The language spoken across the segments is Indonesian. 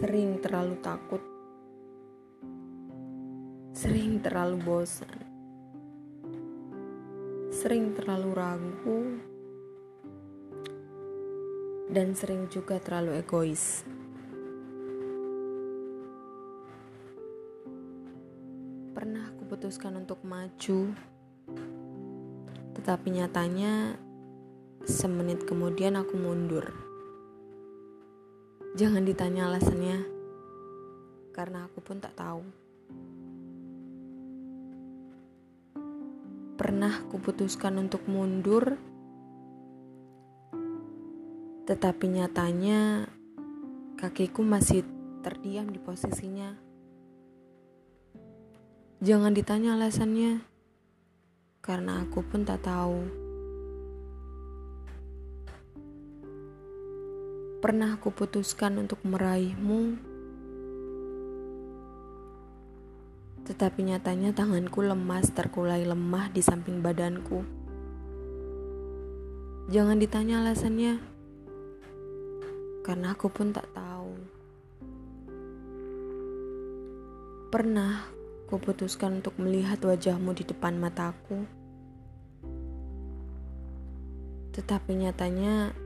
sering terlalu takut, sering terlalu bosan, sering terlalu ragu, dan sering juga terlalu egois. Pernah aku putuskan untuk maju, tetapi nyatanya semenit kemudian aku mundur. Jangan ditanya alasannya, karena aku pun tak tahu. Pernah kuputuskan untuk mundur, tetapi nyatanya kakiku masih terdiam di posisinya. Jangan ditanya alasannya, karena aku pun tak tahu. Pernah aku putuskan untuk meraihmu, tetapi nyatanya tanganku lemas terkulai lemah di samping badanku. Jangan ditanya alasannya, karena aku pun tak tahu. Pernah kuputuskan untuk melihat wajahmu di depan mataku, tetapi nyatanya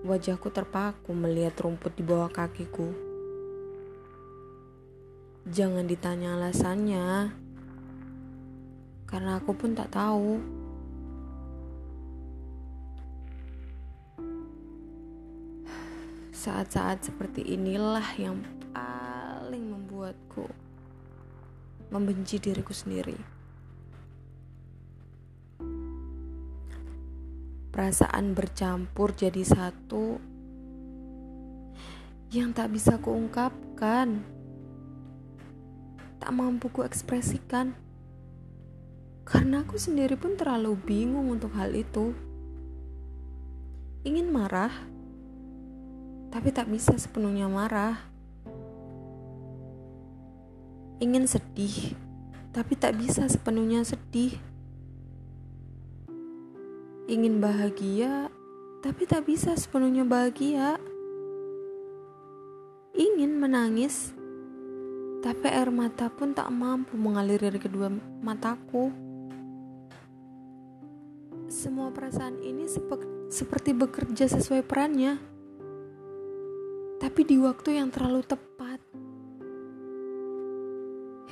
Wajahku terpaku melihat rumput di bawah kakiku. Jangan ditanya alasannya, karena aku pun tak tahu. Saat-saat seperti inilah yang paling membuatku membenci diriku sendiri. Perasaan bercampur jadi satu yang tak bisa kuungkapkan, tak mampu kuekspresikan, karena aku sendiri pun terlalu bingung untuk hal itu. Ingin marah, tapi tak bisa sepenuhnya marah. Ingin sedih, tapi tak bisa sepenuhnya sedih ingin bahagia, tapi tak bisa sepenuhnya bahagia. Ingin menangis, tapi air mata pun tak mampu mengalir dari kedua mataku. Semua perasaan ini seperti bekerja sesuai perannya, tapi di waktu yang terlalu tepat.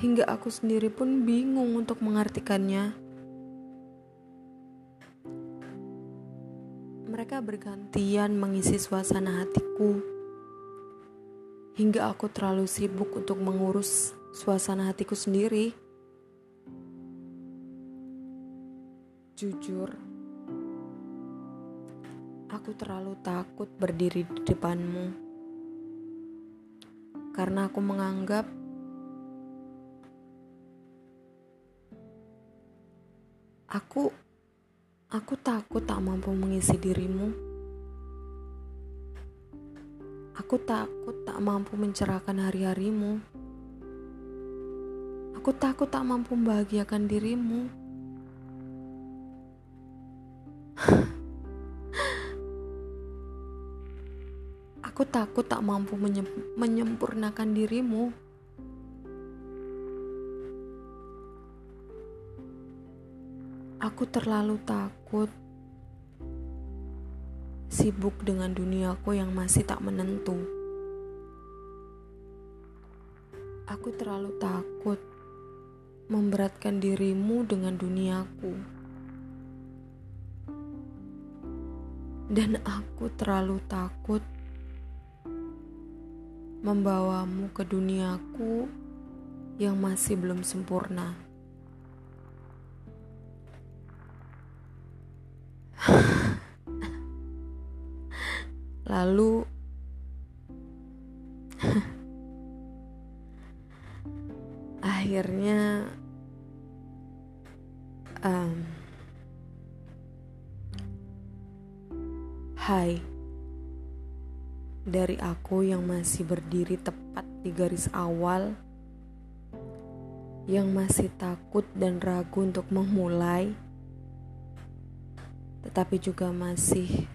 Hingga aku sendiri pun bingung untuk mengartikannya. Bergantian mengisi suasana hatiku, hingga aku terlalu sibuk untuk mengurus suasana hatiku sendiri. Jujur, aku terlalu takut berdiri di depanmu karena aku menganggap aku Aku takut tak mampu mengisi dirimu. Aku takut tak mampu mencerahkan hari-harimu. Aku takut tak mampu membahagiakan dirimu. Aku takut tak mampu menyempurnakan dirimu. Aku terlalu takut sibuk dengan duniaku yang masih tak menentu. Aku terlalu takut memberatkan dirimu dengan duniaku. Dan aku terlalu takut membawamu ke duniaku yang masih belum sempurna. Lalu akhirnya um, Hai dari aku yang masih berdiri tepat di garis awal yang masih takut dan ragu untuk memulai tetapi juga masih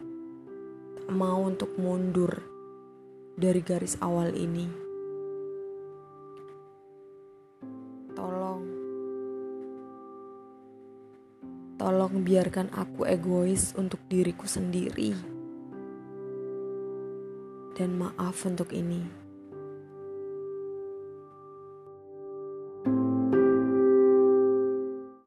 mau untuk mundur dari garis awal ini. Tolong, tolong biarkan aku egois untuk diriku sendiri, dan maaf untuk ini.